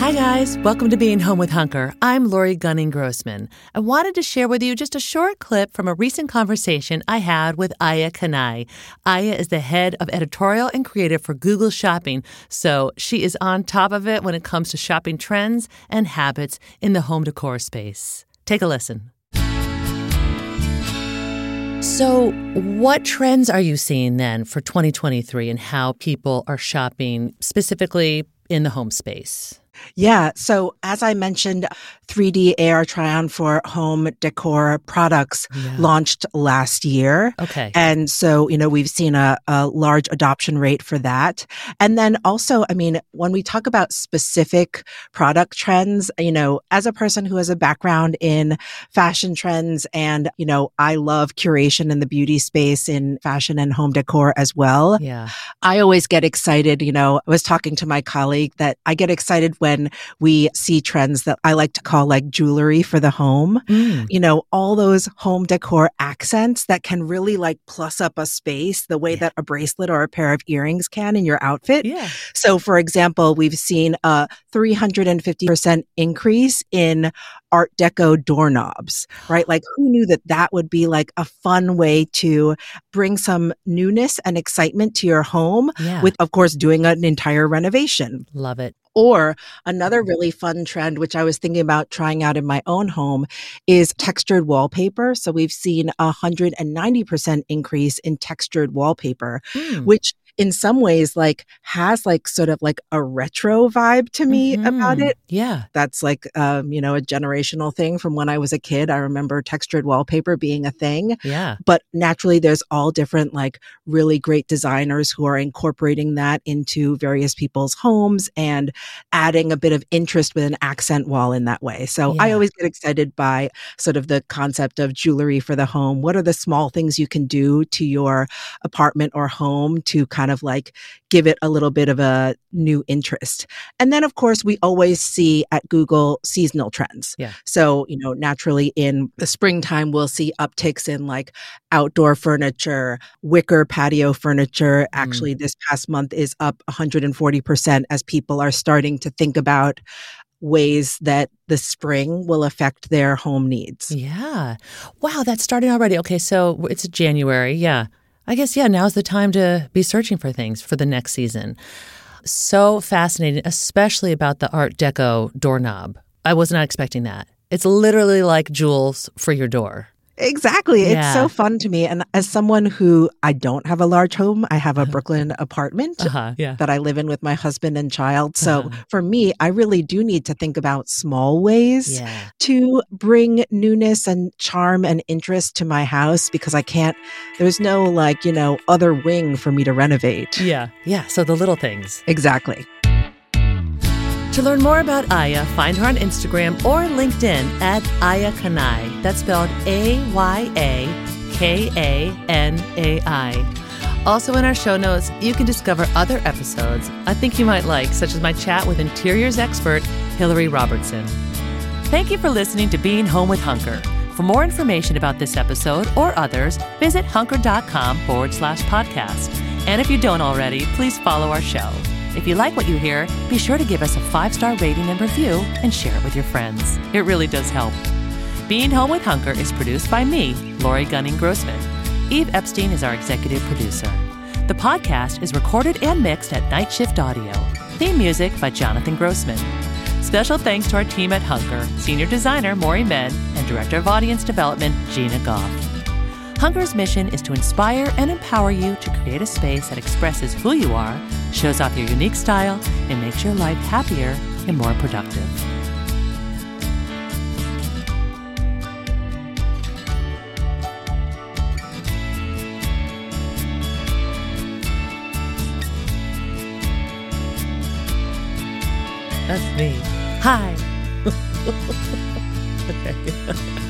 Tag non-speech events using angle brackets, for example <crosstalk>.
Hi, guys. Welcome to Being Home with Hunker. I'm Lori Gunning Grossman. I wanted to share with you just a short clip from a recent conversation I had with Aya Kanai. Aya is the head of editorial and creative for Google Shopping, so she is on top of it when it comes to shopping trends and habits in the home decor space. Take a listen. So, what trends are you seeing then for 2023 and how people are shopping specifically in the home space? Yeah. So as I mentioned, 3D AR try on for home decor products yeah. launched last year. Okay. And so, you know, we've seen a, a large adoption rate for that. And then also, I mean, when we talk about specific product trends, you know, as a person who has a background in fashion trends and, you know, I love curation in the beauty space in fashion and home decor as well. Yeah. I always get excited. You know, I was talking to my colleague that I get excited when we see trends that I like to call like jewelry for the home. Mm. You know, all those home decor accents that can really like plus up a space the way yeah. that a bracelet or a pair of earrings can in your outfit. Yeah. So, for example, we've seen a 350% increase in art deco doorknobs, right? Like who knew that that would be like a fun way to bring some newness and excitement to your home yeah. with, of course, doing an entire renovation. Love it. Or another really fun trend, which I was thinking about trying out in my own home, is textured wallpaper. So we've seen a 190% increase in textured wallpaper, mm. which in some ways like has like sort of like a retro vibe to me mm-hmm. about it. Yeah. That's like um, you know, a generational thing from when I was a kid. I remember textured wallpaper being a thing. Yeah. But naturally there's all different like really great designers who are incorporating that into various people's homes and adding a bit of interest with an accent wall in that way. So yeah. I always get excited by sort of the concept of jewelry for the home. What are the small things you can do to your apartment or home to kind kind of like give it a little bit of a new interest. And then, of course, we always see at Google seasonal trends. Yeah. So, you know, naturally in the springtime, we'll see upticks in like outdoor furniture, wicker patio furniture. Mm. Actually, this past month is up 140% as people are starting to think about ways that the spring will affect their home needs. Yeah. Wow, that's starting already. Okay, so it's January. Yeah. I guess, yeah, now's the time to be searching for things for the next season. So fascinating, especially about the Art Deco doorknob. I was not expecting that. It's literally like jewels for your door. Exactly. Yeah. It's so fun to me. And as someone who I don't have a large home, I have a uh-huh. Brooklyn apartment uh-huh, yeah. that I live in with my husband and child. So uh-huh. for me, I really do need to think about small ways yeah. to bring newness and charm and interest to my house because I can't, there's no like, you know, other wing for me to renovate. Yeah. Yeah. So the little things. Exactly. To learn more about Aya, find her on Instagram or LinkedIn at Aya Kanai. That's spelled A Y A K A N A I. Also, in our show notes, you can discover other episodes I think you might like, such as my chat with interiors expert Hillary Robertson. Thank you for listening to Being Home with Hunker. For more information about this episode or others, visit hunker.com forward slash podcast. And if you don't already, please follow our show. If you like what you hear, be sure to give us a five star rating and review and share it with your friends. It really does help. Being Home with Hunker is produced by me, Lori Gunning Grossman. Eve Epstein is our executive producer. The podcast is recorded and mixed at Night Shift Audio. Theme music by Jonathan Grossman. Special thanks to our team at Hunker, Senior Designer Maury Men, and Director of Audience Development Gina Goff. Hunker's mission is to inspire and empower you to create a space that expresses who you are, shows off your unique style, and makes your life happier and more productive. That's me. Hi. <laughs> okay. <laughs>